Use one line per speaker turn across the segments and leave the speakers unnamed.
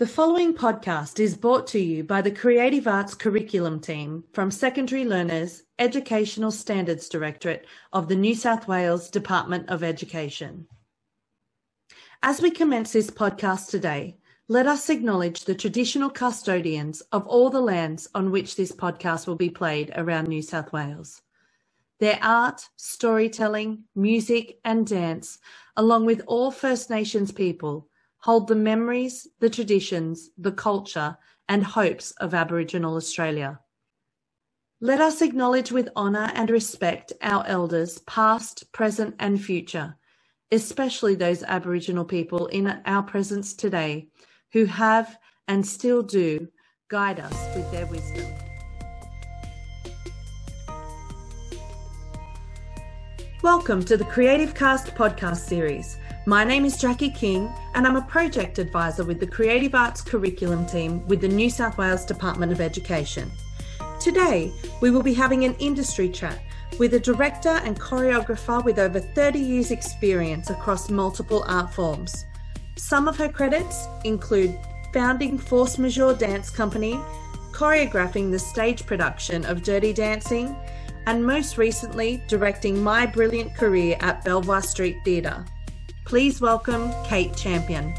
The following podcast is brought to you by the Creative Arts Curriculum Team from Secondary Learners Educational Standards Directorate of the New South Wales Department of Education. As we commence this podcast today, let us acknowledge the traditional custodians of all the lands on which this podcast will be played around New South Wales. Their art, storytelling, music, and dance, along with all First Nations people, hold the memories, the traditions, the culture, and hopes of Aboriginal Australia. Let us acknowledge with honour and respect our elders, past, present, and future, especially those Aboriginal people in our presence today who have and still do guide us with their wisdom. Welcome to the Creative Cast podcast series my name is Jackie King, and I'm a project advisor with the Creative Arts Curriculum Team with the New South Wales Department of Education. Today, we will be having an industry chat with a director and choreographer with over 30 years' experience across multiple art forms. Some of her credits include founding Force Majeure Dance Company, choreographing the stage production of Dirty Dancing, and most recently directing My Brilliant Career at Belvoir Street Theatre. Please welcome Kate Champion.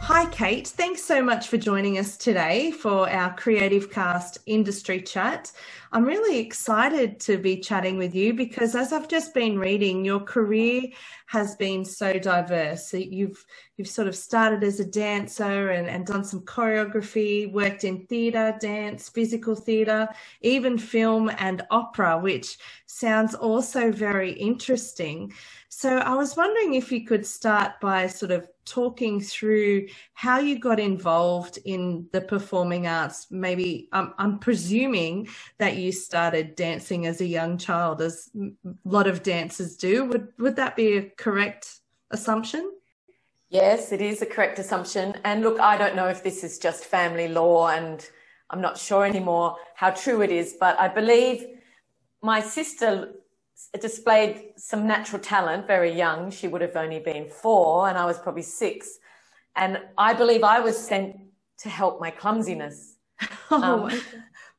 Hi, Kate. Thanks so much for joining us today for our Creative Cast industry chat. I'm really excited to be chatting with you because, as I've just been reading, your career has been so diverse. You've you've sort of started as a dancer and, and done some choreography, worked in theatre, dance, physical theatre, even film and opera, which sounds also very interesting. So I was wondering if you could start by sort of talking through how you got involved in the performing arts. Maybe um, I'm presuming that you started dancing as a young child, as a lot of dancers do. Would would that be a correct assumption?
Yes, it is a correct assumption. And look, I don't know if this is just family lore, and I'm not sure anymore how true it is, but I believe my sister displayed some natural talent very young. She would have only been four, and I was probably six. And I believe I was sent to help my clumsiness. Oh, um,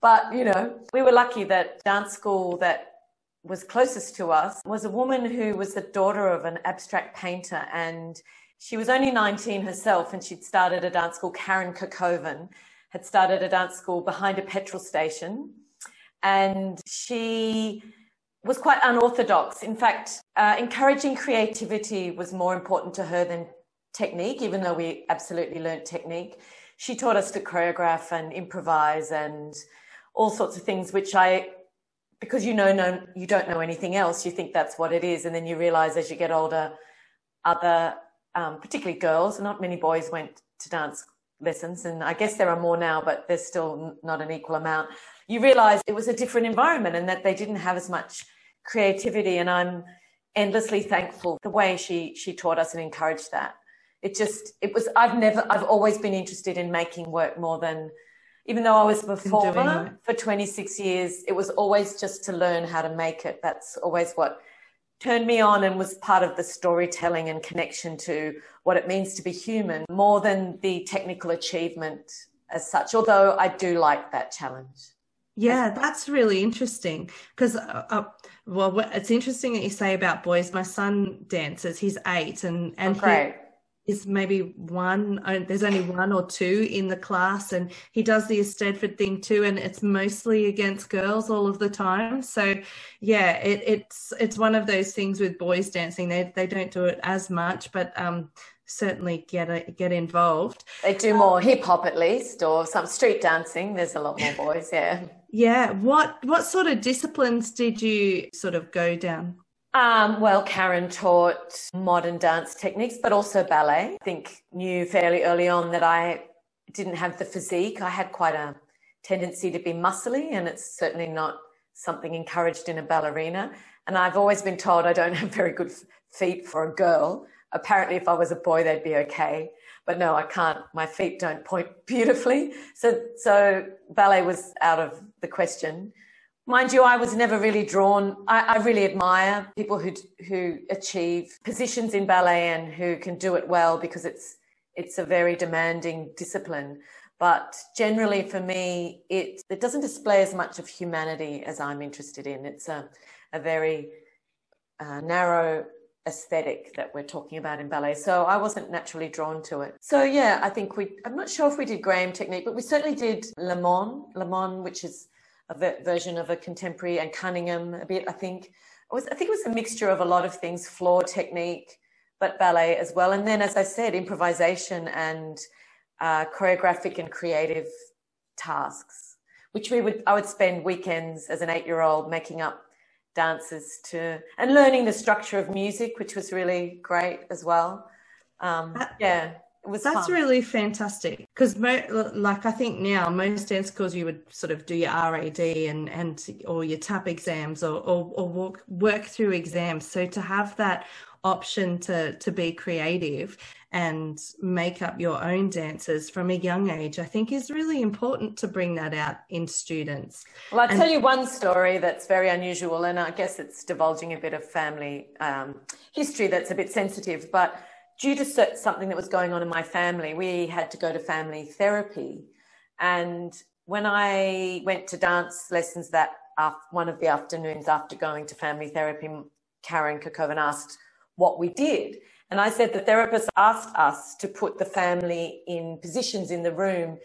but, you know, we were lucky that dance school that was closest to us was a woman who was the daughter of an abstract painter. And she was only 19 herself, and she'd started a dance school. Karen Kerkoven had started a dance school behind a petrol station. And she was quite unorthodox. In fact, uh, encouraging creativity was more important to her than technique, even though we absolutely learnt technique. She taught us to choreograph and improvise and all sorts of things, which I, because you know, no, you don't know anything else, you think that's what it is. And then you realize as you get older, other, um, particularly girls, not many boys went to dance lessons. And I guess there are more now, but there's still not an equal amount. You realize it was a different environment and that they didn't have as much creativity and I'm endlessly thankful the way she she taught us and encouraged that. It just it was I've never I've always been interested in making work more than even though I was a performer for 26 years, it was always just to learn how to make it. That's always what turned me on and was part of the storytelling and connection to what it means to be human more than the technical achievement as such, although I do like that challenge.
Yeah, that's really interesting because, uh, uh, well, it's interesting that you say about boys. My son dances; he's eight, and and
oh, he
is maybe one. Uh, there's only one or two in the class, and he does the Eisteddfod thing too, and it's mostly against girls all of the time. So, yeah, it, it's it's one of those things with boys dancing. They they don't do it as much, but um, certainly get a, get involved.
They do more hip hop at least, or some street dancing. There's a lot more boys, yeah.
Yeah. What what sort of disciplines did you sort of go down?
Um, well, Karen taught modern dance techniques, but also ballet. I think knew fairly early on that I didn't have the physique. I had quite a tendency to be muscly, and it's certainly not something encouraged in a ballerina. And I've always been told I don't have very good feet for a girl apparently if I was a boy, they'd be okay. But no, I can't. My feet don't point beautifully. So, so ballet was out of the question. Mind you, I was never really drawn. I, I really admire people who who achieve positions in ballet and who can do it well because it's it's a very demanding discipline. But generally, for me, it, it doesn't display as much of humanity as I'm interested in. It's a, a very uh, narrow aesthetic that we're talking about in ballet. So I wasn't naturally drawn to it. So yeah, I think we, I'm not sure if we did Graham technique, but we certainly did Limón, Le Monde, which is a ver- version of a contemporary and Cunningham a bit, I think. It was, I think it was a mixture of a lot of things, floor technique, but ballet as well. And then, as I said, improvisation and uh, choreographic and creative tasks, which we would, I would spend weekends as an eight year old making up dances to and learning the structure of music, which was really great as well. Um, yeah, it was.
That's
fun.
really fantastic because, like, I think now most dance schools you would sort of do your RAD and and or your TAP exams or or, or work work through exams. So to have that option to to be creative and make up your own dances from a young age, I think is really important to bring that out in students.
Well, I'll and- tell you one story that's very unusual, and I guess it's divulging a bit of family um, history that's a bit sensitive, but due to something that was going on in my family, we had to go to family therapy. And when I went to dance lessons that one of the afternoons after going to family therapy, Karen Kirkoven asked what we did. And I said the therapist asked us to put the family in positions in the room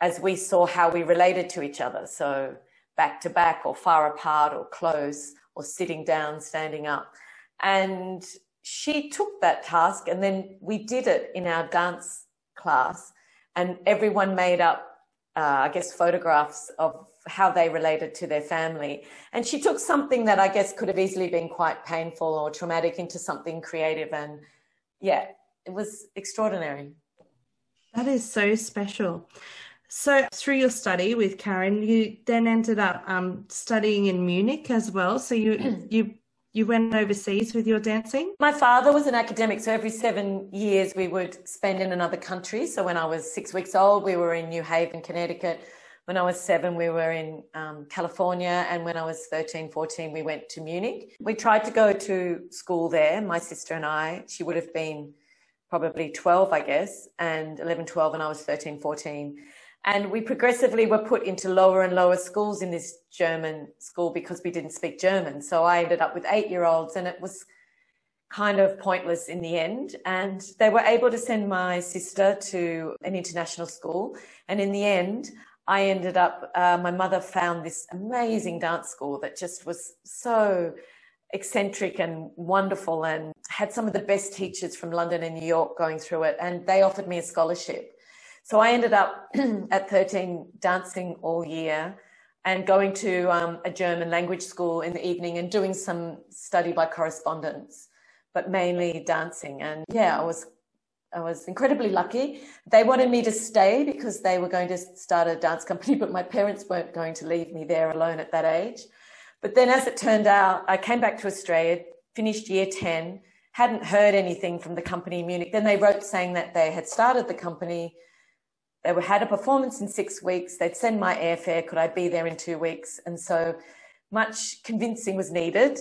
as we saw how we related to each other. So back to back or far apart or close or sitting down, standing up. And she took that task and then we did it in our dance class and everyone made up, uh, I guess, photographs of how they related to their family. And she took something that I guess could have easily been quite painful or traumatic into something creative. And yeah, it was extraordinary.
That is so special. So, through your study with Karen, you then ended up um, studying in Munich as well. So, you you you went overseas with your dancing?
My father was an academic, so every seven years we would spend in another country. So, when I was six weeks old, we were in New Haven, Connecticut. When I was seven, we were in um, California. And when I was 13, 14, we went to Munich. We tried to go to school there, my sister and I. She would have been probably 12, I guess, and 11, 12, and I was 13, 14. And we progressively were put into lower and lower schools in this German school because we didn't speak German. So I ended up with eight year olds, and it was kind of pointless in the end. And they were able to send my sister to an international school. And in the end, I ended up, uh, my mother found this amazing dance school that just was so eccentric and wonderful and had some of the best teachers from London and New York going through it. And they offered me a scholarship. So I ended up at 13 dancing all year and going to um, a German language school in the evening and doing some study by correspondence, but mainly dancing. And yeah, I was I was incredibly lucky. They wanted me to stay because they were going to start a dance company, but my parents weren't going to leave me there alone at that age. But then, as it turned out, I came back to Australia, finished year 10, hadn't heard anything from the company in Munich. Then they wrote saying that they had started the company. They were, had a performance in six weeks. They'd send my airfare. Could I be there in two weeks? And so much convincing was needed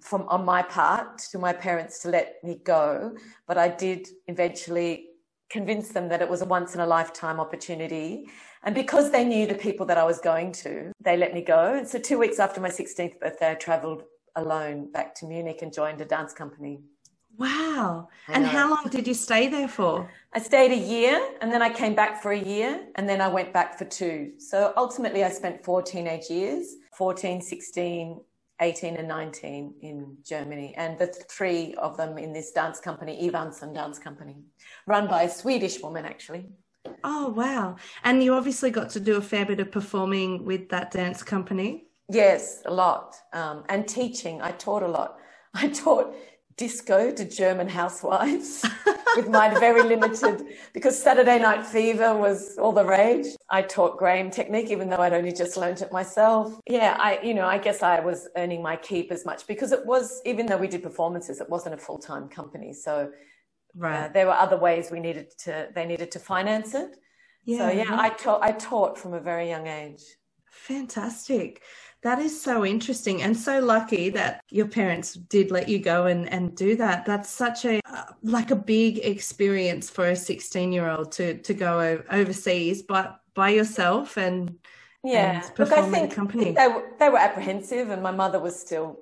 from on my part to my parents to let me go, but I did eventually convince them that it was a once in a lifetime opportunity. And because they knew the people that I was going to, they let me go. And so two weeks after my 16th birthday, I traveled alone back to Munich and joined a dance company.
Wow. And how long did you stay there for?
I stayed a year and then I came back for a year and then I went back for two. So ultimately I spent four teenage years, 14, 16, 18 and 19 in Germany, and the three of them in this dance company, Evansson Dance Company, run by a Swedish woman actually.
Oh, wow. And you obviously got to do a fair bit of performing with that dance company.
Yes, a lot. Um, and teaching. I taught a lot. I taught disco to German housewives with my very limited, because Saturday Night Fever was all the rage. I taught Graham technique, even though I'd only just learned it myself. Yeah, I, you know, I guess I was earning my keep as much because it was, even though we did performances, it wasn't a full time company. So uh, right. Uh, there were other ways we needed to, they needed to finance it. Yeah, so yeah, I taught, I taught from a very young age.
Fantastic. That is so interesting and so lucky that your parents did let you go and, and do that. That's such a uh, like a big experience for a 16 year old to to go overseas but by yourself and
yeah
and look i think company.
they were, they were apprehensive and my mother was still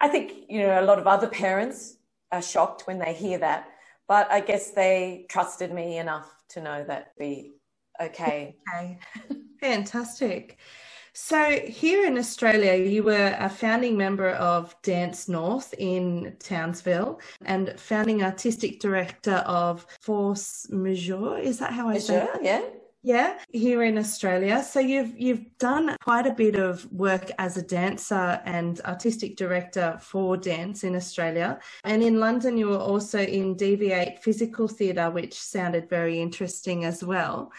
i think you know a lot of other parents are shocked when they hear that but i guess they trusted me enough to know that be okay
okay fantastic so, here in Australia, you were a founding member of Dance North in Townsville and founding artistic director of Force Majeure. Is that how I say
it? Yeah.
Yeah, here in Australia. So you've you've done quite a bit of work as a dancer and artistic director for dance in Australia. And in London you were also in DV8 Physical Theatre, which sounded very interesting as well.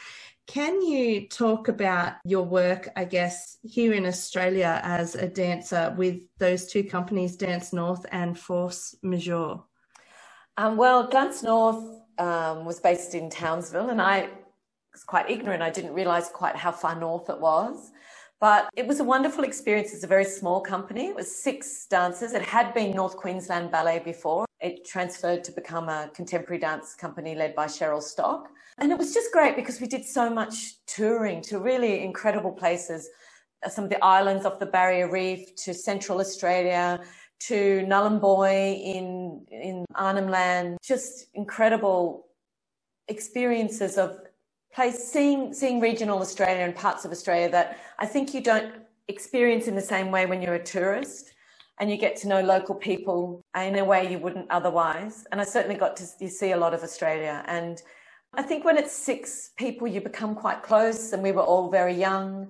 Can you talk about your work, I guess, here in Australia as a dancer with those two companies, Dance North and Force Majeure?
Um, well, Dance North um, was based in Townsville, and I was quite ignorant. I didn't realize quite how far north it was. But it was a wonderful experience. It's a very small company. It was six dancers. It had been North Queensland Ballet before. It transferred to become a contemporary dance company led by Cheryl Stock. And it was just great because we did so much touring to really incredible places, uh, some of the islands off the Barrier Reef to Central Australia to Nhulunbuy in, in Arnhem Land. Just incredible experiences of place, seeing, seeing regional Australia and parts of Australia that I think you don't experience in the same way when you're a tourist and you get to know local people in a way you wouldn't otherwise. And I certainly got to you see a lot of Australia. And I think when it's six people, you become quite close, and we were all very young.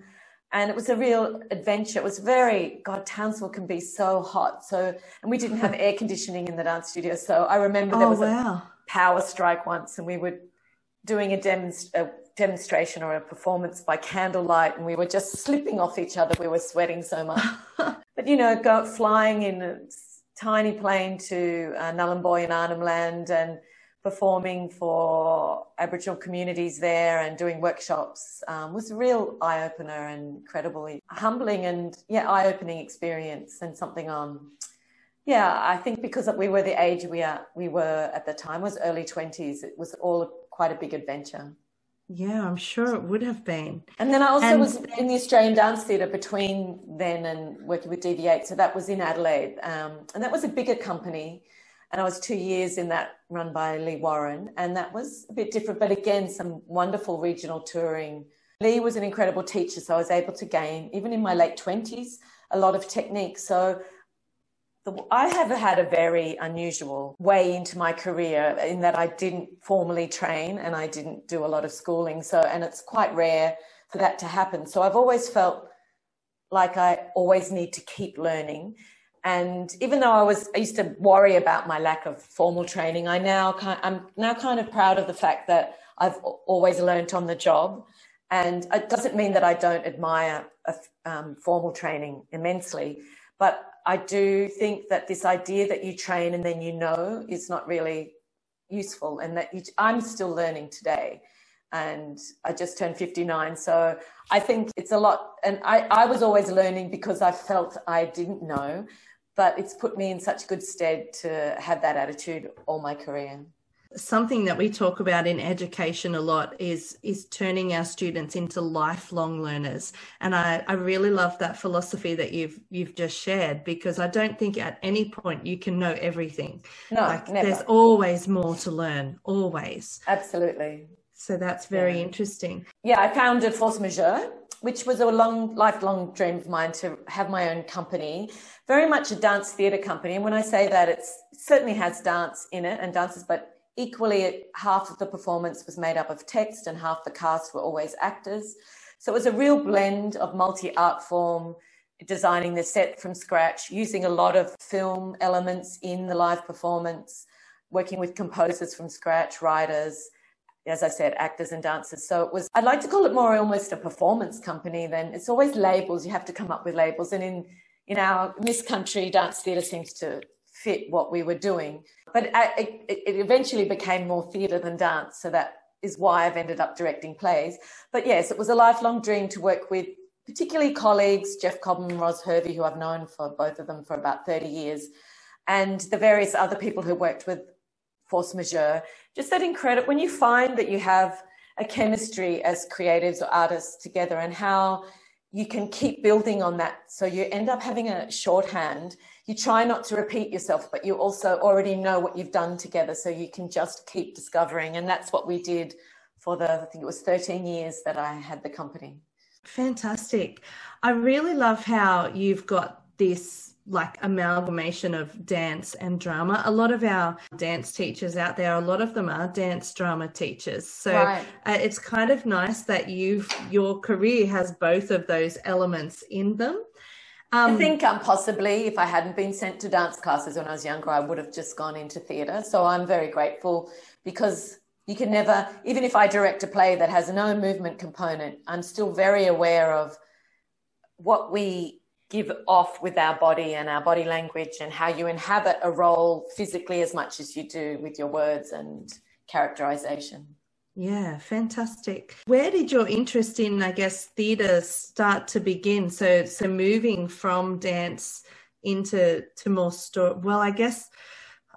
And it was a real adventure. It was very, God, Townsville can be so hot. So, and we didn't have air conditioning in the dance studio. So I remember there oh, was wow. a power strike once, and we were doing a, demonst- a demonstration or a performance by candlelight, and we were just slipping off each other. We were sweating so much. but, you know, go flying in a tiny plane to uh, Nhulunbuy in Arnhem Land and performing for Aboriginal communities there and doing workshops um, was a real eye opener and incredibly humbling and yeah eye opening experience and something um yeah I think because we were the age we are we were at the time was early twenties it was all quite a big adventure.
Yeah, I'm sure it would have been.
And then I also and was in the Australian Dance Theatre between then and working with DV8. So that was in Adelaide. Um, and that was a bigger company. And I was two years in that run by Leigh Warren. And that was a bit different, but again, some wonderful regional touring. Lee was an incredible teacher. So I was able to gain, even in my late 20s, a lot of technique. So I have had a very unusual way into my career in that I didn't formally train and I didn't do a lot of schooling. So, and it's quite rare for that to happen. So I've always felt like I always need to keep learning. And even though I was, I used to worry about my lack of formal training, I now I'm now kind of proud of the fact that I've always learned on the job. And it doesn't mean that I don't admire a, um, formal training immensely, but I do think that this idea that you train and then you know is not really useful, and that you, I'm still learning today. And I just turned 59. So I think it's a lot. And I, I was always learning because I felt I didn't know, but it's put me in such good stead to have that attitude all my career
something that we talk about in education a lot is is turning our students into lifelong learners. And I, I really love that philosophy that you've you've just shared because I don't think at any point you can know everything.
No like never.
there's always more to learn always.
Absolutely.
So that's very yeah. interesting.
Yeah I founded Force Majeure which was a long lifelong dream of mine to have my own company. Very much a dance theatre company. And when I say that it certainly has dance in it and dances but Equally, half of the performance was made up of text and half the cast were always actors. So it was a real blend of multi art form, designing the set from scratch, using a lot of film elements in the live performance, working with composers from scratch, writers, as I said, actors and dancers. So it was, I'd like to call it more almost a performance company than it's always labels. You have to come up with labels. And in, in our Miss Country, dance theatre seems to fit what we were doing. But it, it eventually became more theatre than dance. So that is why I've ended up directing plays. But yes, it was a lifelong dream to work with particularly colleagues, Geoff Cobham, Ros Hervey, who I've known for both of them for about 30 years, and the various other people who worked with Force Majeure. Just that incredible, when you find that you have a chemistry as creatives or artists together and how you can keep building on that. So you end up having a shorthand. You try not to repeat yourself, but you also already know what you've done together. So you can just keep discovering. And that's what we did for the, I think it was 13 years that I had the company.
Fantastic. I really love how you've got this like amalgamation of dance and drama. A lot of our dance teachers out there, a lot of them are dance drama teachers. So right. uh, it's kind of nice that you've your career has both of those elements in them.
Um, I think um, possibly if I hadn't been sent to dance classes when I was younger, I would have just gone into theatre. So I'm very grateful because you can never, even if I direct a play that has no movement component, I'm still very aware of what we give off with our body and our body language and how you inhabit a role physically as much as you do with your words and characterization.
Yeah, fantastic. Where did your interest in, I guess, theatre start to begin? So, so moving from dance into to more story. Well, I guess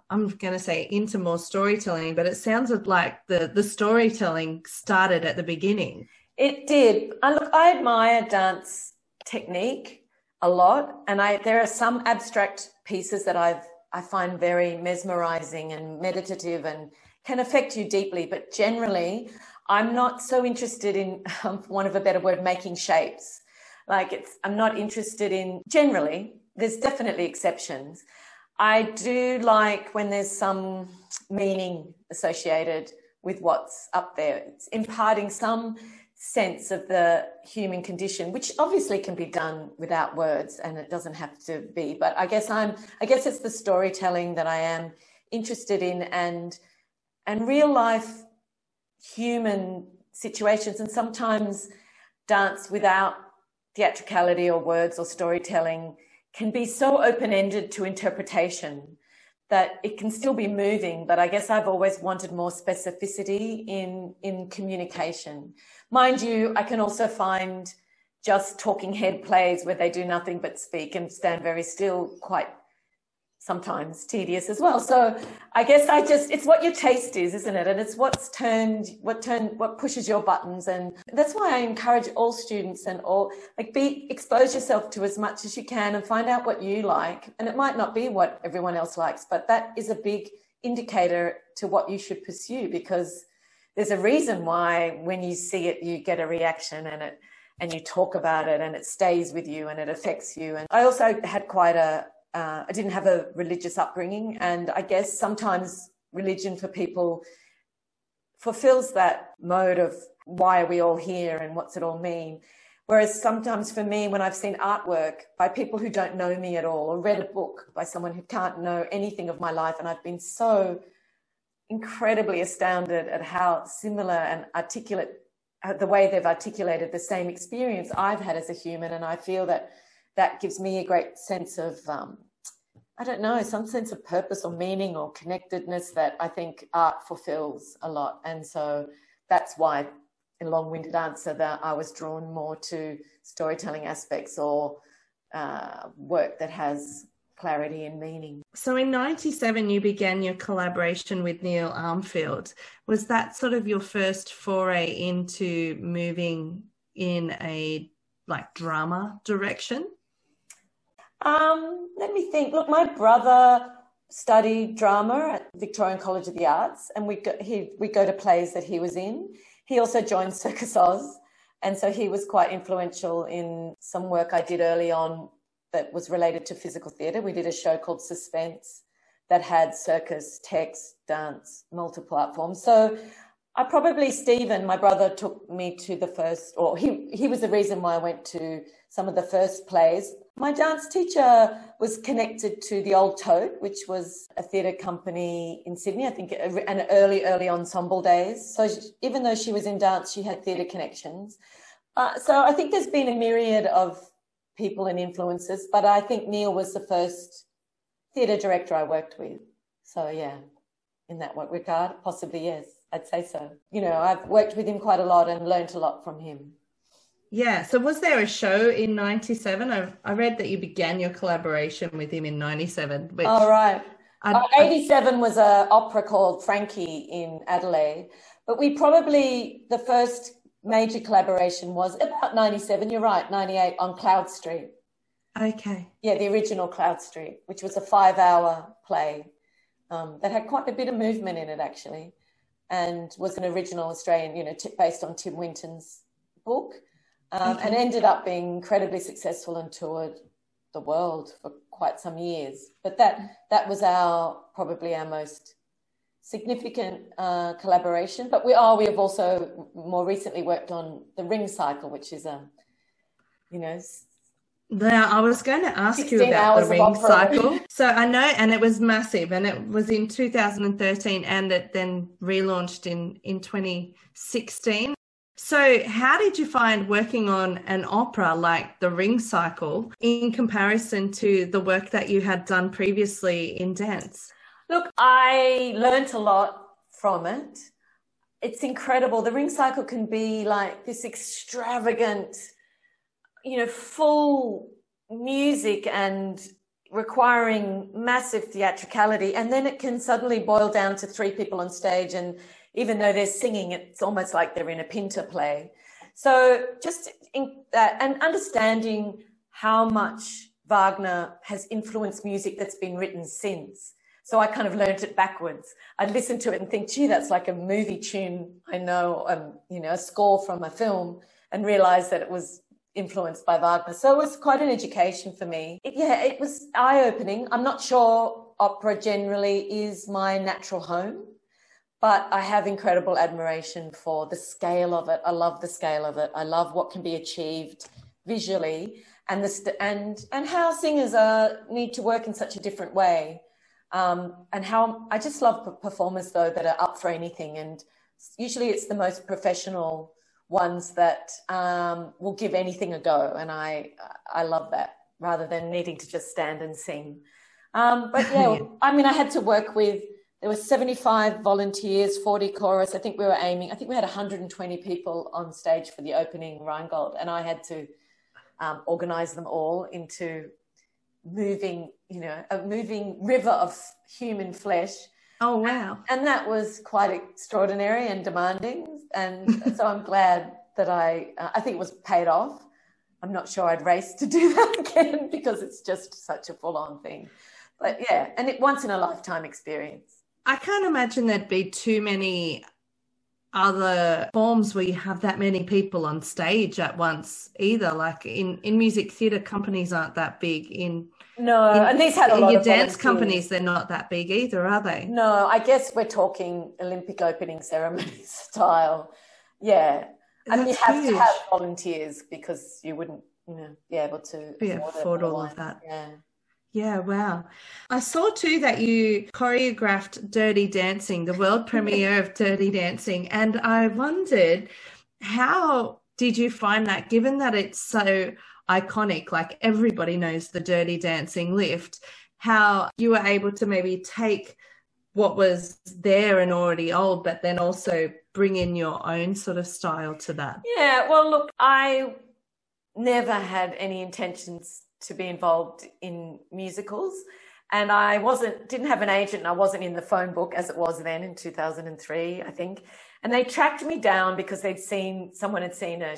I'm going to say into more storytelling, but it sounds like the the storytelling started at the beginning.
It did. I look. I admire dance technique a lot. And I, there are some abstract pieces that I've, I find very mesmerizing and meditative and can affect you deeply. But generally, I'm not so interested in, um, want of a better word, making shapes. Like it's, I'm not interested in generally, there's definitely exceptions. I do like when there's some meaning associated with what's up there. It's imparting some sense of the human condition, which obviously can be done without words and it doesn't have to be. But I guess I'm, I guess it's the storytelling that I am interested in and, and real life human situations. And sometimes dance without theatricality or words or storytelling can be so open ended to interpretation that it can still be moving, but I guess I've always wanted more specificity in, in communication. Mind you, I can also find just talking head plays where they do nothing but speak and stand very still quite sometimes tedious as well. So I guess I just it's what your taste is, isn't it? And it's what's turned what turned what pushes your buttons and that's why I encourage all students and all like be expose yourself to as much as you can and find out what you like. And it might not be what everyone else likes, but that is a big indicator to what you should pursue because there's a reason why when you see it you get a reaction and it and you talk about it and it stays with you and it affects you. And I also had quite a uh, I didn't have a religious upbringing, and I guess sometimes religion for people fulfills that mode of why are we all here and what's it all mean. Whereas sometimes for me, when I've seen artwork by people who don't know me at all, or read a book by someone who can't know anything of my life, and I've been so incredibly astounded at how similar and articulate the way they've articulated the same experience I've had as a human, and I feel that that gives me a great sense of um, I don't know, some sense of purpose or meaning or connectedness that I think art fulfills a lot. And so that's why, in a long winded answer, that I was drawn more to storytelling aspects or uh, work that has clarity and meaning.
So in 97, you began your collaboration with Neil Armfield. Was that sort of your first foray into moving in a like drama direction?
Um, let me think. Look, my brother studied drama at Victorian College of the Arts, and we go, he we go to plays that he was in. He also joined Circus Oz, and so he was quite influential in some work I did early on that was related to physical theatre. We did a show called Suspense that had circus, text, dance, multiple art forms. So I probably Stephen, my brother, took me to the first, or he he was the reason why I went to some of the first plays. My dance teacher was connected to the Old Tote, which was a theatre company in Sydney. I think an early early ensemble days. So she, even though she was in dance, she had theatre connections. Uh, so I think there's been a myriad of people and influences, but I think Neil was the first theatre director I worked with. So yeah, in that regard, possibly yes. I'd say so. You know, I've worked with him quite a lot and learnt a lot from him.
Yeah. So was there a show in 97? I, I read that you began your collaboration with him in 97.
Which oh, right. Uh, 87 was an opera called Frankie in Adelaide. But we probably, the first major collaboration was about 97, you're right, 98 on Cloud Street.
Okay.
Yeah, the original Cloud Street, which was a five hour play um, that had quite a bit of movement in it, actually, and was an original Australian, you know, t- based on Tim Winton's book, um, okay. and ended up being incredibly successful and toured the world for quite some years. But that that was our probably our most significant uh, collaboration. But we are we have also more recently worked on the Ring Cycle, which is a you know.
Yeah, I was going to ask you about the ring cycle. So I know, and it was massive, and it was in 2013, and it then relaunched in in 2016. So, how did you find working on an opera like The Ring Cycle in comparison to the work that you had done previously in dance?
Look, I learnt a lot from it. It's incredible. The ring cycle can be like this extravagant, you know, full music and requiring massive theatricality. And then it can suddenly boil down to three people on stage. And even though they're singing, it's almost like they're in a Pinter play. So just in that and understanding how much Wagner has influenced music that's been written since. So I kind of learned it backwards. I'd listen to it and think, gee, that's like a movie tune I know, um, you know, a score from a film, and realize that it was influenced by Wagner. So it was quite an education for me. It, yeah, it was eye opening. I'm not sure opera generally is my natural home, but I have incredible admiration for the scale of it. I love the scale of it. I love what can be achieved visually and the st- and and how singers are need to work in such a different way um, and how I just love performers though that are up for anything, and usually it's the most professional ones that um, will give anything a go, and I I love that rather than needing to just stand and sing. Um, but yeah, I mean, I had to work with there were 75 volunteers, 40 chorus. I think we were aiming. I think we had 120 people on stage for the opening Rheingold, and I had to um, organize them all into moving, you know, a moving river of human flesh.
Oh, wow.
And, and that was quite extraordinary and demanding. And so I'm glad that I, uh, I think it was paid off. I'm not sure I'd race to do that again because it's just such a full on thing. But yeah, and it once in a lifetime experience.
I can't imagine there'd be too many other forms where you have that many people on stage at once either. Like in, in music theatre, companies aren't that big. In
no,
in,
and these had a lot
your dance companies. They're not that big either, are they?
No, I guess we're talking Olympic opening ceremony style. Yeah, mean you have huge. to have volunteers because you wouldn't, you know, be able to
be afford, afford all of that.
Yeah.
Yeah, wow. I saw too that you choreographed Dirty Dancing, the world premiere of Dirty Dancing. And I wondered, how did you find that, given that it's so iconic, like everybody knows the Dirty Dancing lift, how you were able to maybe take what was there and already old, but then also bring in your own sort of style to that?
Yeah, well, look, I never had any intentions to be involved in musicals. And I wasn't, didn't have an agent and I wasn't in the phone book as it was then in 2003, I think. And they tracked me down because they'd seen, someone had seen a,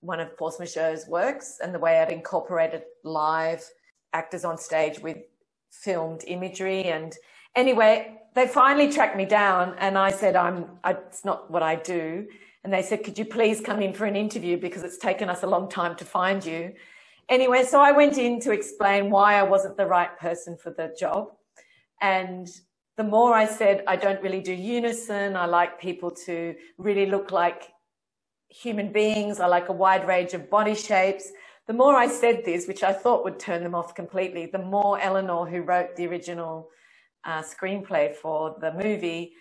one of Force Majeure's works and the way I'd incorporated live actors on stage with filmed imagery. And anyway, they finally tracked me down and I said, I'm, I, it's not what I do. And they said, could you please come in for an interview because it's taken us a long time to find you. Anyway, so I went in to explain why I wasn't the right person for the job. And the more I said, I don't really do unison, I like people to really look like human beings, I like a wide range of body shapes. The more I said this, which I thought would turn them off completely, the more Eleanor, who wrote the original uh, screenplay for the movie,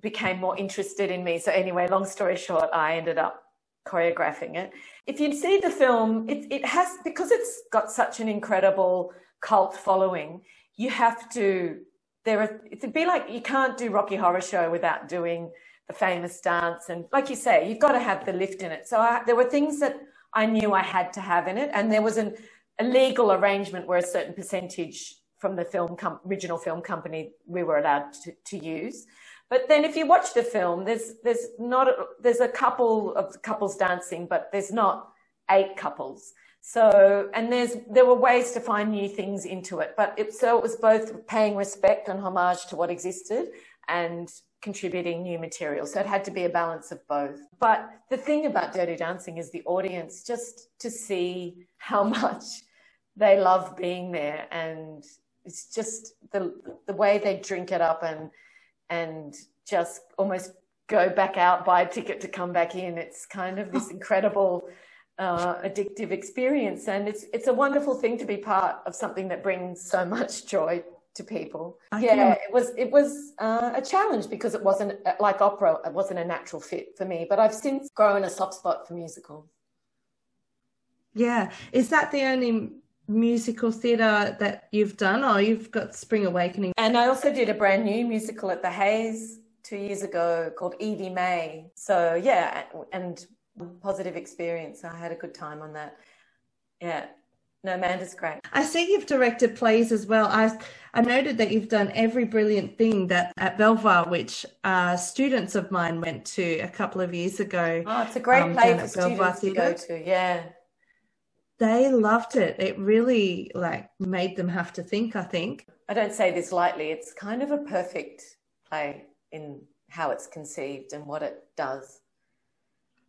became more interested in me. So, anyway, long story short, I ended up choreographing it. If you see the film, it, it has, because it's got such an incredible cult following, you have to, there are, it'd be like you can't do Rocky Horror Show without doing the famous dance. And like you say, you've got to have the lift in it. So I, there were things that I knew I had to have in it. And there was an, a legal arrangement where a certain percentage from the film com- original film company we were allowed to, to use. But then if you watch the film, there's there's not a, there's a couple of couples dancing, but there's not eight couples. So and there's there were ways to find new things into it, but it, so it was both paying respect and homage to what existed and contributing new material. So it had to be a balance of both. But the thing about Dirty Dancing is the audience just to see how much they love being there and it's just the the way they drink it up and and just almost go back out, buy a ticket to come back in. It's kind of this incredible uh, addictive experience, and it's it's a wonderful thing to be part of something that brings so much joy to people. I yeah, it was it was uh, a challenge because it wasn't like opera. It wasn't a natural fit for me, but I've since grown a soft spot for musicals.
Yeah, is that the only musical theatre that you've done, or you've got Spring Awakening.
And I also did a brand new musical at the Hayes two years ago called Evie May. So yeah, and positive experience. I had a good time on that. Yeah. No, Amanda's great.
I see you've directed plays as well. I I noted that you've done every brilliant thing that at Belvoir, which uh, students of mine went to a couple of years ago.
Oh, it's a great um, play for students to go to. Yeah,
they loved it. It really like made them have to think, I think.
I don't say this lightly. It's kind of a perfect play in how it's conceived and what it does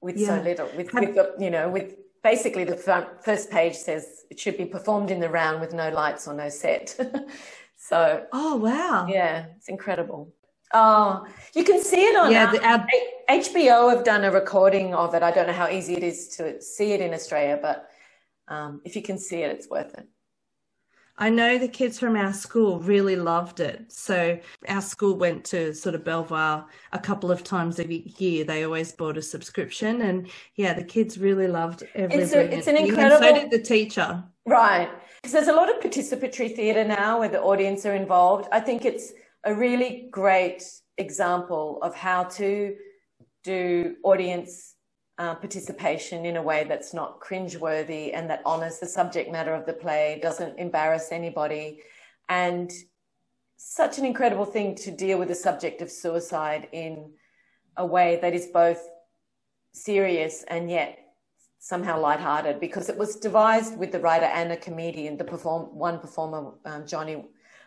with yeah. so little. With, with the, you know, with basically the front, first page says it should be performed in the round with no lights or no set. so,
oh wow,
yeah, it's incredible. Oh, you can see it on yeah, the, our... HBO. Have done a recording of it. I don't know how easy it is to see it in Australia, but um, if you can see it, it's worth it.
I know the kids from our school really loved it. So our school went to sort of Belvoir a couple of times a year. They always bought a subscription, and yeah, the kids really loved every.
It's, a, it's an incredible.
And so did the teacher.
Right, because there's a lot of participatory theatre now where the audience are involved. I think it's a really great example of how to do audience uh, participation in a way that's not cringeworthy and that honors the subject matter of the play, doesn't embarrass anybody, and such an incredible thing to deal with the subject of suicide in a way that is both serious and yet somehow lighthearted because it was devised with the writer and a comedian. The perform one performer, um, Johnny,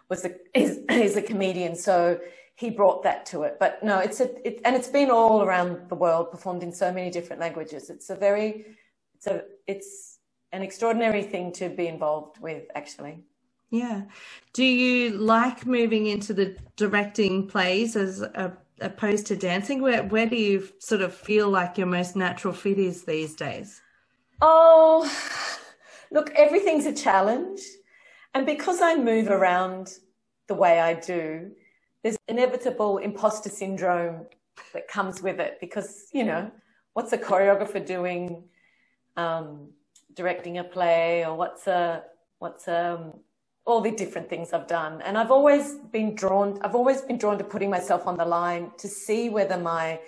was a, is, is a comedian, so he brought that to it. But no, it's a it, and it's been all around the world, performed in so many different languages. It's a very, it's a it's an extraordinary thing to be involved with, actually.
Yeah. Do you like moving into the directing plays as a, opposed to dancing? Where where do you sort of feel like your most natural fit is these days?
Oh, look, everything's a challenge, and because I move around the way I do there's inevitable imposter syndrome that comes with it because, you know, what's a choreographer doing um, directing a play or what's a, what's um, all the different things I've done. And I've always been drawn, I've always been drawn to putting myself on the line to see whether my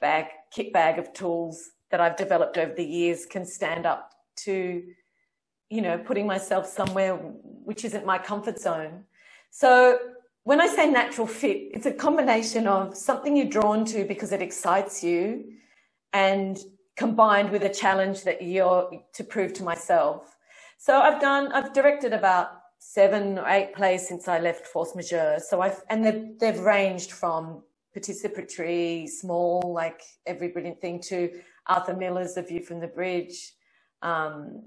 bag, kit bag of tools that I've developed over the years can stand up to, you know, putting myself somewhere which isn't my comfort zone. So when I say natural fit, it's a combination of something you're drawn to because it excites you and combined with a challenge that you're to prove to myself. So I've done, I've directed about seven or eight plays since I left Force Majeure. So I've, and they've, they've ranged from participatory, small, like every brilliant thing to Arthur Miller's The View from the Bridge. Um,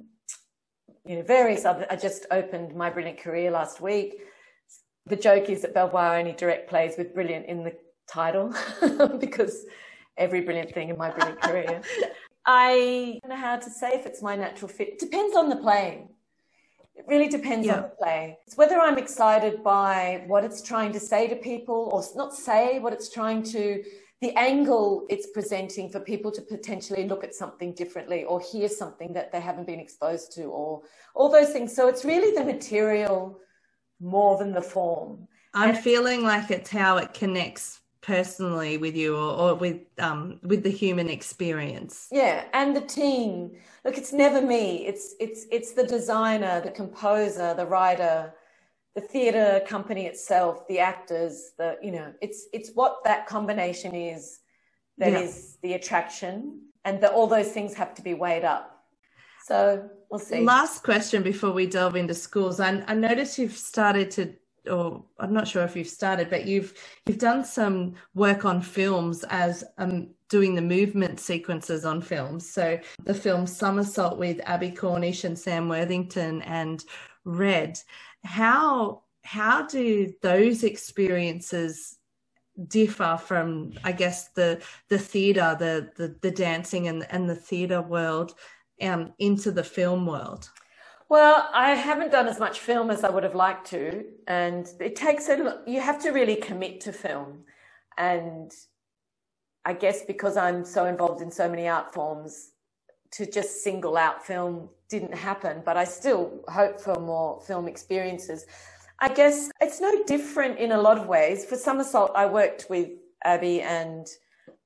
you know, various other, I just opened My Brilliant Career last week the joke is that Belvoir only direct plays with brilliant in the title because every brilliant thing in my brilliant career. I don't know how to say if it's my natural fit. It depends on the play. It really depends yeah. on the play. It's whether I'm excited by what it's trying to say to people or not say what it's trying to, the angle it's presenting for people to potentially look at something differently or hear something that they haven't been exposed to or all those things. So it's really the material more than the form.
I'm and feeling like it's how it connects personally with you or, or with um, with the human experience.
Yeah, and the team. Look, it's never me. It's it's it's the designer, the composer, the writer, the theatre company itself, the actors. The you know, it's it's what that combination is that yeah. is the attraction, and that all those things have to be weighed up. So we'll see.
Last question before we delve into schools. I, I noticed you've started to or I'm not sure if you've started, but you've you've done some work on films as um, doing the movement sequences on films. So the film Somersault with Abbie Cornish and Sam Worthington and Red. How how do those experiences differ from I guess the the theatre, the, the the dancing and and the theatre world um, into the film world?
Well, I haven't done as much film as I would have liked to, and it takes a. You have to really commit to film, and I guess because I'm so involved in so many art forms, to just single out film didn't happen. But I still hope for more film experiences. I guess it's no different in a lot of ways. For Somersault, I worked with Abbie and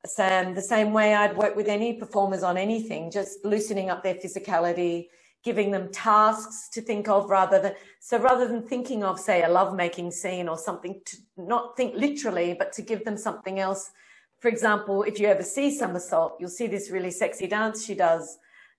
Sam the same way I'd work with any performers on anything, just loosening up their physicality giving them tasks to think of rather than so rather than thinking of say a lovemaking scene or something to not think literally but to give them something else. For example if you ever see somersault you'll see this really sexy dance she does.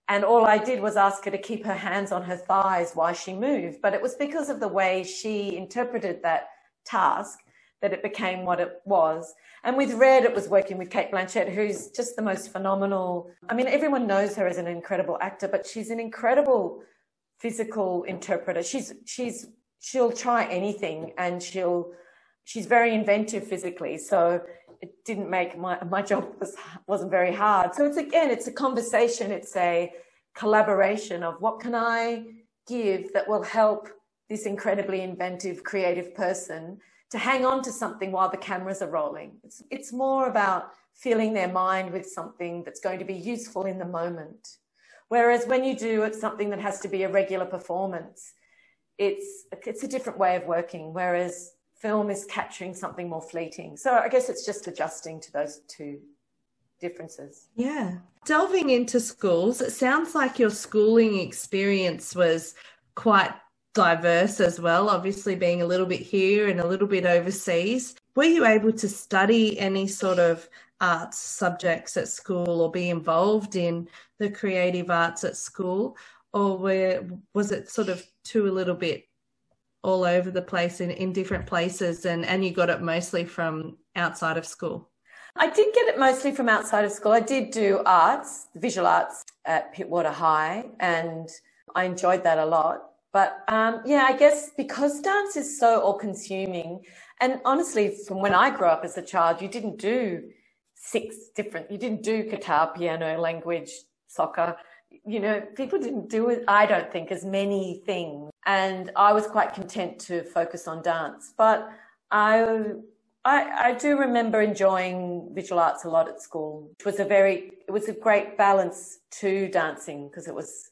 And all i did was ask her to keep her hands on her thighs while she moved. But it was because of the way she interpreted that task that it became what it was and with Red, it was working with Cate Blanchett, who's just the most phenomenal. I mean, everyone knows her as an incredible actor, but she's an incredible physical interpreter. She's she's she'll try anything, and she'll she's very inventive physically. So it didn't make my my job was wasn't very hard. So it's again, it's a conversation. It's a collaboration of what can I give that will help this incredibly inventive, creative person to hang on to something while the cameras are rolling. It's, it's more about filling their mind with something that's going to be useful in the moment. Whereas when you do it, something that has to be a regular performance, it's, it's a different way of working. Whereas film is capturing something more fleeting. So I guess it's just adjusting to those two differences.
Yeah. Delving into schools, it sounds like your schooling experience was quite diverse as well, obviously being a little bit here and a little bit overseas. Were you able to study any sort of arts subjects at school or be involved in the creative arts at school? Or were, was it sort of too a little bit all over the place in, in different places and, and you got it mostly from outside of school?
I did get it mostly from outside of school. I did do arts, visual arts at Pittwater High, and I enjoyed that a lot. But um, yeah, I guess because dance is so all consuming, and honestly, from when I grew up as a child, you didn't do six different, you didn't do guitar, piano, language, soccer. You know, people didn't do it, I don't think, as many things. And I was quite content to focus on dance. But I, I, I do remember enjoying visual arts a lot at school, which was a very, it was a great balance to dancing because it was,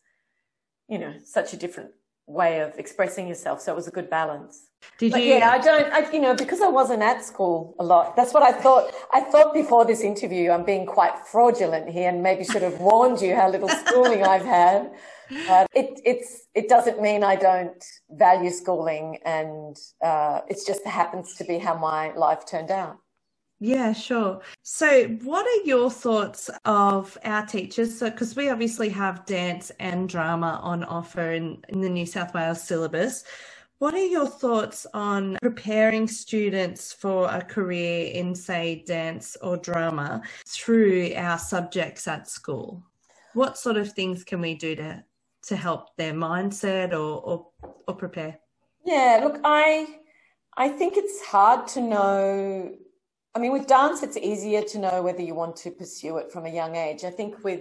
you know, such a different way of expressing yourself. So it was a good balance. Did but you? Yeah, I don't. I, you know, because I wasn't at school a lot. That's what I thought. I thought before this interview, I'm being quite fraudulent here, and maybe should have warned you how little schooling I've had. Uh, it, it's it doesn't mean I don't value schooling, and uh, it just happens to be how my life turned out.
Yeah, sure. So, what are your thoughts of our teachers? So, because we obviously have dance and drama on offer in, in the New South Wales syllabus. What are your thoughts on preparing students for a career in, say, dance or drama through our subjects at school? What sort of things can we do to to help their mindset or or, or prepare?
Yeah, look, I I think it's hard to know I mean, with dance, it's easier to know whether you want to pursue it from a young age. I think with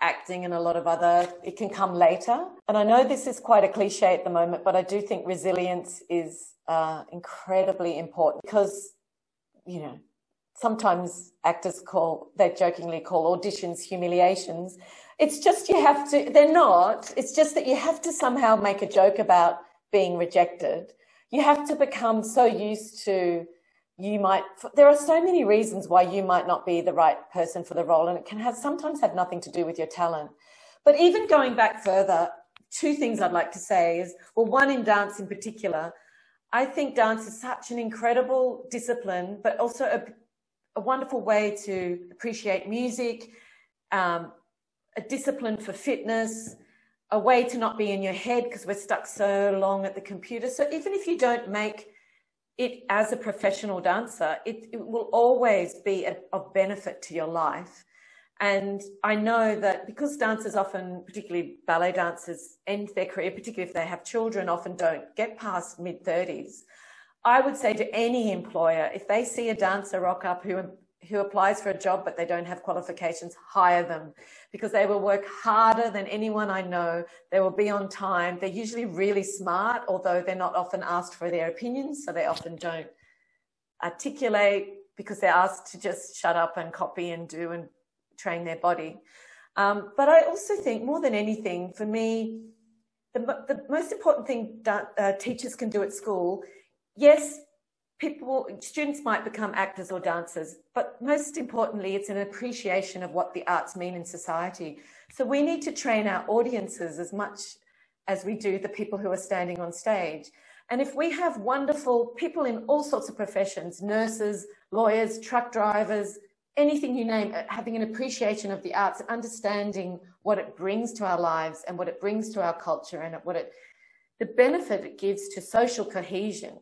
acting and a lot of other, it can come later. And I know this is quite a cliche at the moment, but I do think resilience is uh, incredibly important because, you know, sometimes actors call, they jokingly call auditions humiliations. It's just you have to, they're not. It's just that you have to somehow make a joke about being rejected. You have to become so used to you might, there are so many reasons why you might not be the right person for the role, and it can have sometimes have nothing to do with your talent. But even going back further, two things I'd like to say is well, one in dance in particular, I think dance is such an incredible discipline, but also a, a wonderful way to appreciate music, um, a discipline for fitness, a way to not be in your head because we're stuck so long at the computer. So even if you don't make it as a professional dancer, it, it will always be a, of benefit to your life. And I know that because dancers often, particularly ballet dancers, end their career, particularly if they have children, often don't get past mid 30s. I would say to any employer, if they see a dancer rock up who who applies for a job but they don't have qualifications, hire them because they will work harder than anyone I know. They will be on time. They're usually really smart, although they're not often asked for their opinions, so they often don't articulate because they're asked to just shut up and copy and do and train their body. Um, but I also think more than anything, for me, the, the most important thing that uh, teachers can do at school, yes, people, students might become actors or dancers, but most importantly, it's an appreciation of what the arts mean in society. So we need to train our audiences as much as we do the people who are standing on stage. And if we have wonderful people in all sorts of professions, nurses, lawyers, truck drivers, anything you name, uh, having an appreciation of the arts and understanding what it brings to our lives and what it brings to our culture and what it, the benefit it gives to social cohesion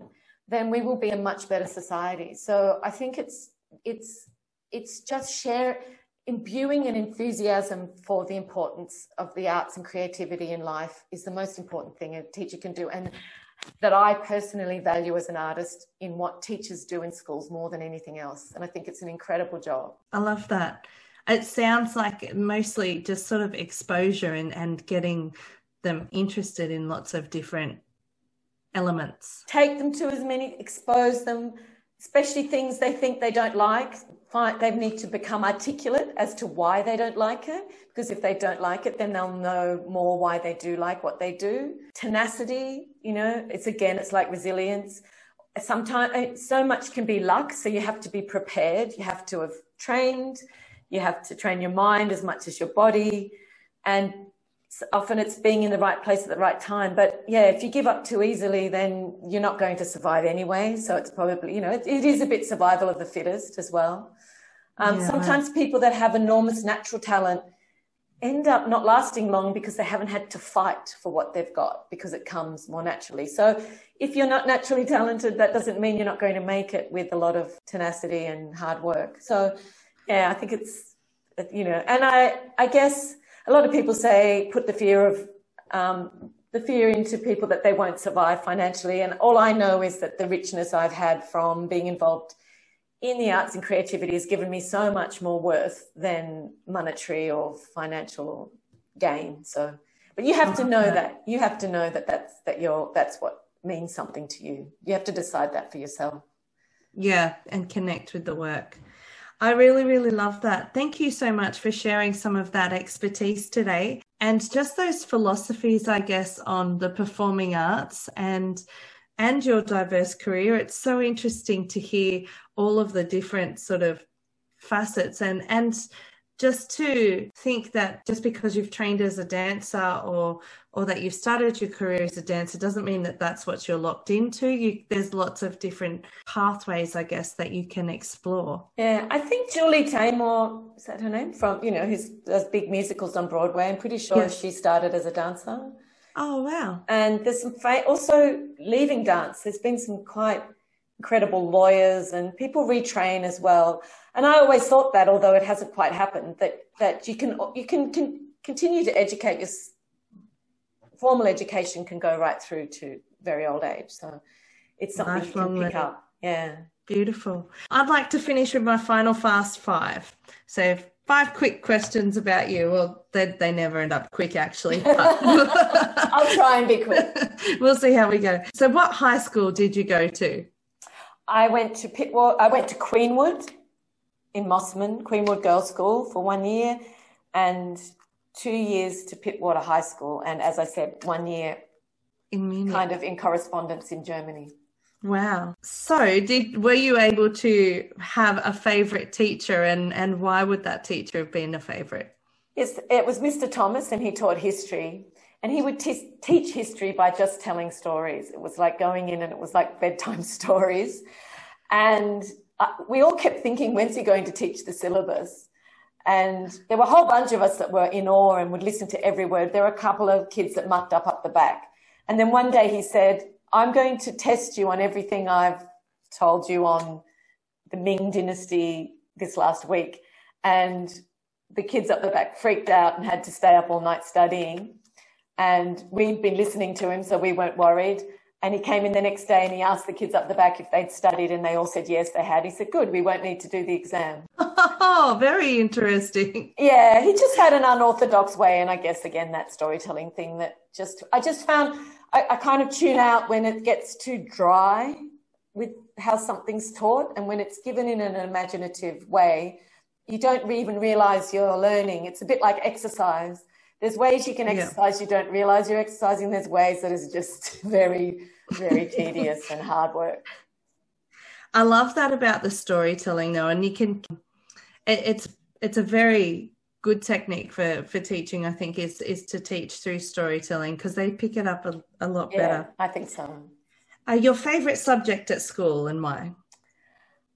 then we will be a much better society. So I think it's it's it's just share imbuing an enthusiasm for the importance of the arts and creativity in life is the most important thing a teacher can do and that I personally value as an artist in what teachers do in schools more than anything else. And I think it's an incredible job.
I love that. It sounds like mostly just sort of exposure and, and getting them interested in lots of different elements.
Take them to as many, expose them, especially things they think they don't like. They need to become articulate as to why they don't like it. Because if they don't like it, then they'll know more why they do like what they do. Tenacity, you know, it's again, it's like resilience. Sometimes eh, so much can be luck. So you have to be prepared. You have to have trained. You have to train your mind as much as your body. And often it's being in the right place at the right time. But yeah, if you give up too easily, then you're not going to survive anyway. So it's probably, you know, it, it is a bit survival of the fittest as well. Um, yeah, sometimes people that have enormous natural talent end up not lasting long because they haven't had to fight for what they've got because it comes more naturally. So if you're not naturally talented, that doesn't mean you're not going to make it with a lot of tenacity and hard work. So yeah, I think it's, you know, and I, I guess, a lot of people say put the fear of um, the fear into people that they won't survive financially. And all I know is that the richness I've had from being involved in the arts and creativity has given me so much more worth than monetary or financial gain. So, but you have to know that you have to know that that's that you're that's what means something to you. You have to decide that for yourself.
Yeah, and connect with the work. I really, really love that. Thank you so much for sharing some of that expertise today and just those philosophies, I guess, on the performing arts and and your diverse career. It's so interesting to hear all of the different sort of facets and and just to think that just because you've trained as a dancer or or that you've started your career as a dancer doesn't mean that that's what you're locked into. You there's lots of different pathways i guess that you can explore.
Yeah i think julie taymor is that her name? From you know who's does big musicals on broadway. I'm pretty sure yes. she started as a dancer.
Oh wow.
And there's some fa- also leaving dance. There's been some quite incredible lawyers and people retrain as well and I always thought that, although it hasn't quite happened, that that you can you can, can continue to educate your formal education can go right through to very old age. So it's something Lifelong you can pick up. Yeah.
Beautiful. I'd like to finish with my final fast five. So five quick questions about you. Well, they, they never end up quick, actually.
I'll try and be quick.
we'll see how we go. So, what high school did you go to?
I went to Pittwater. I went to Queenwood in Mosman, Queenwood Girls' School for one year, and two years to Pittwater High School, and as I said, one year in Munich. kind of in correspondence in Germany.
Wow. So, did were you able to have a favorite teacher and and why would that teacher have been a favorite?
Yes, it was Mr. Thomas and he taught history. And he would t- teach history by just telling stories. It was like going in and it was like bedtime stories. And we all kept thinking, when's he going to teach the syllabus? And there were a whole bunch of us that were in awe and would listen to every word. There were a couple of kids that mucked up up the back. And then one day he said, I'm going to test you on everything I've told you on the Ming dynasty this last week. And the kids up the back freaked out and had to stay up all night studying. And we'd been listening to him, so we weren't worried. And he came in the next day and he asked the kids up the back if they'd studied, and they all said yes, they had. He said, Good, we won't need to do the exam.
Oh, very interesting.
Yeah, he just had an unorthodox way. And I guess, again, that storytelling thing that just, I just found I, I kind of tune out when it gets too dry with how something's taught and when it's given in an imaginative way you don't even realize you're learning it's a bit like exercise there's ways you can exercise yeah. you don't realize you're exercising. There's ways that is just very very tedious and hard work.
I love that about the storytelling though and you can it, it's it's a very good technique for for teaching i think is is to teach through storytelling because they pick it up a, a lot yeah, better.
I think so.
Uh, your favorite subject at school and why?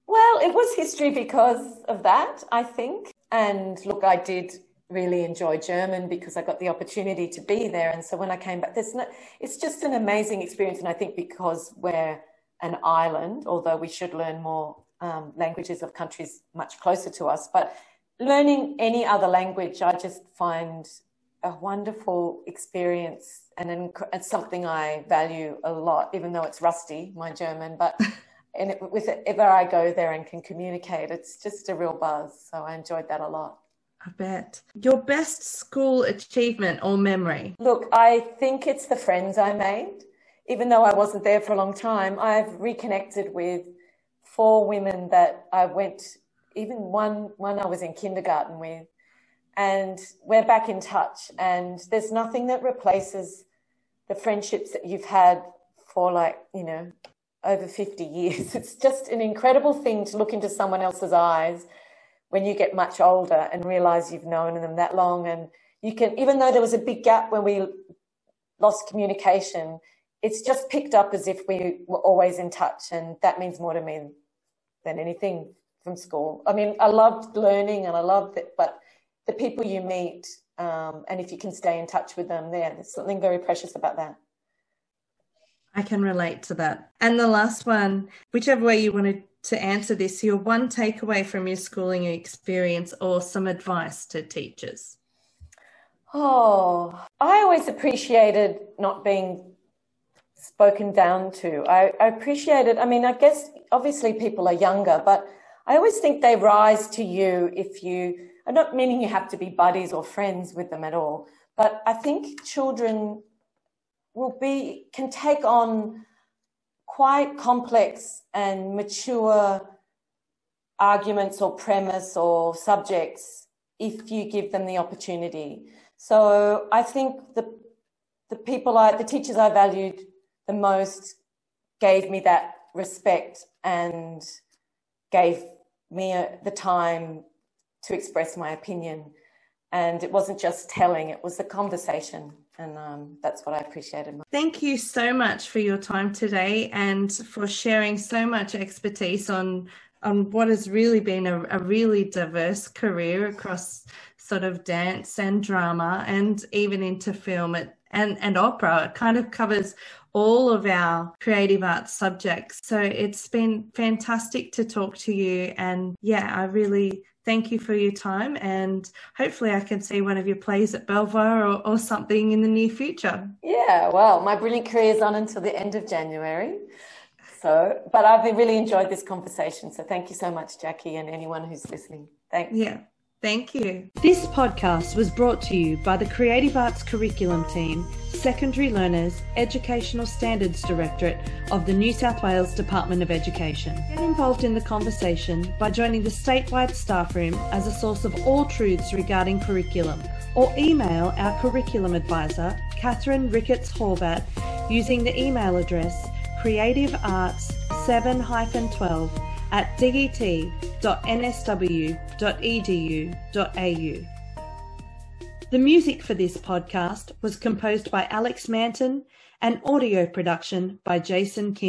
Well it was history because of that i think. And look i did really enjoy german because i got the opportunity to be there and so when i came back there's no, it's just an amazing experience and i think because we're an island although we should learn more um, languages of countries much closer to us but learning any other language, I just find a wonderful experience and it's something I value a lot, even though it's rusty, my German. But and it, with it, ever I go there and can communicate, it's just a real buzz. So I enjoyed that a lot.
I bet. Your best school achievement or memory?
Look, I think it's the friends I made. Even though I wasn't there for a long time, I've reconnected with four women that I went even one one I was in kindergarten with, and we're back in touch. And there's nothing that replaces the friendships that you've had for like you know over 50 years. It's just an incredible thing to look into someone else's eyes when you get much older and realize you've known them that long. And you can, even though there was a big gap when we lost communication, it's just picked up as if we were always in touch. And that means more to me than anything from school. I mean, I loved learning and I loved it, but the people you meet, um, and if you can stay in touch with them, there, there's something very precious about that.
I can relate to that. And the last one, whichever way you want to answer this, your one takeaway from your schooling experience or some advice to teachers?
Oh, I always appreciated not being spoken down to. I, I appreciated, I mean, I guess obviously people are younger, but I always think they rise to you if you, I'm not meaning you have to be buddies or friends with them at all, but I think children will be, can take on quite complex and mature arguments or premise or subjects if you give them the opportunity. So I think the the people I the teachers I valued the most gave me that respect and gave me uh, the time to express my opinion. And it wasn't just telling, it was the conversation. And um, that's what I appreciated.
Thank you so much for your time today and for sharing so much expertise on on what has really been a, a really diverse career across sort of dance and drama and even into film and, and opera. It kind of covers all of our creative arts subjects. So it's been fantastic to talk to you. And yeah, I really thank you for your time. And hopefully, I can see one of your plays at Belvoir or, or something in the near future.
Yeah, well, my brilliant career is on until the end of January. So, but I've really enjoyed this conversation. So thank you so much, Jackie, and anyone who's listening. Thanks.
Yeah. Thank you. This podcast was brought to you by the Creative Arts Curriculum Team, Secondary Learners, Educational Standards Directorate of the New South Wales Department of Education. Get involved in the conversation by joining the statewide staff room as a source of all truths regarding curriculum, or email our curriculum advisor, Catherine Ricketts Horvat, using the email address Creative Arts 7 12 at det.nsw.edu.au. The music for this podcast was composed by Alex Manton and audio production by Jason King.